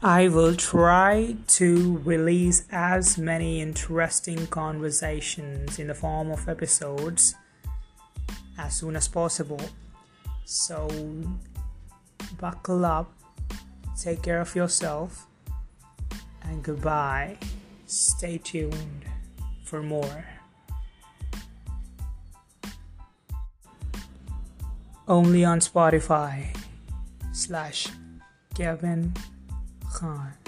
I will try to release as many interesting conversations in the form of episodes as soon as possible. So, buckle up, take care of yourself, and goodbye. Stay tuned for more. Only on Spotify slash Kevin Khan.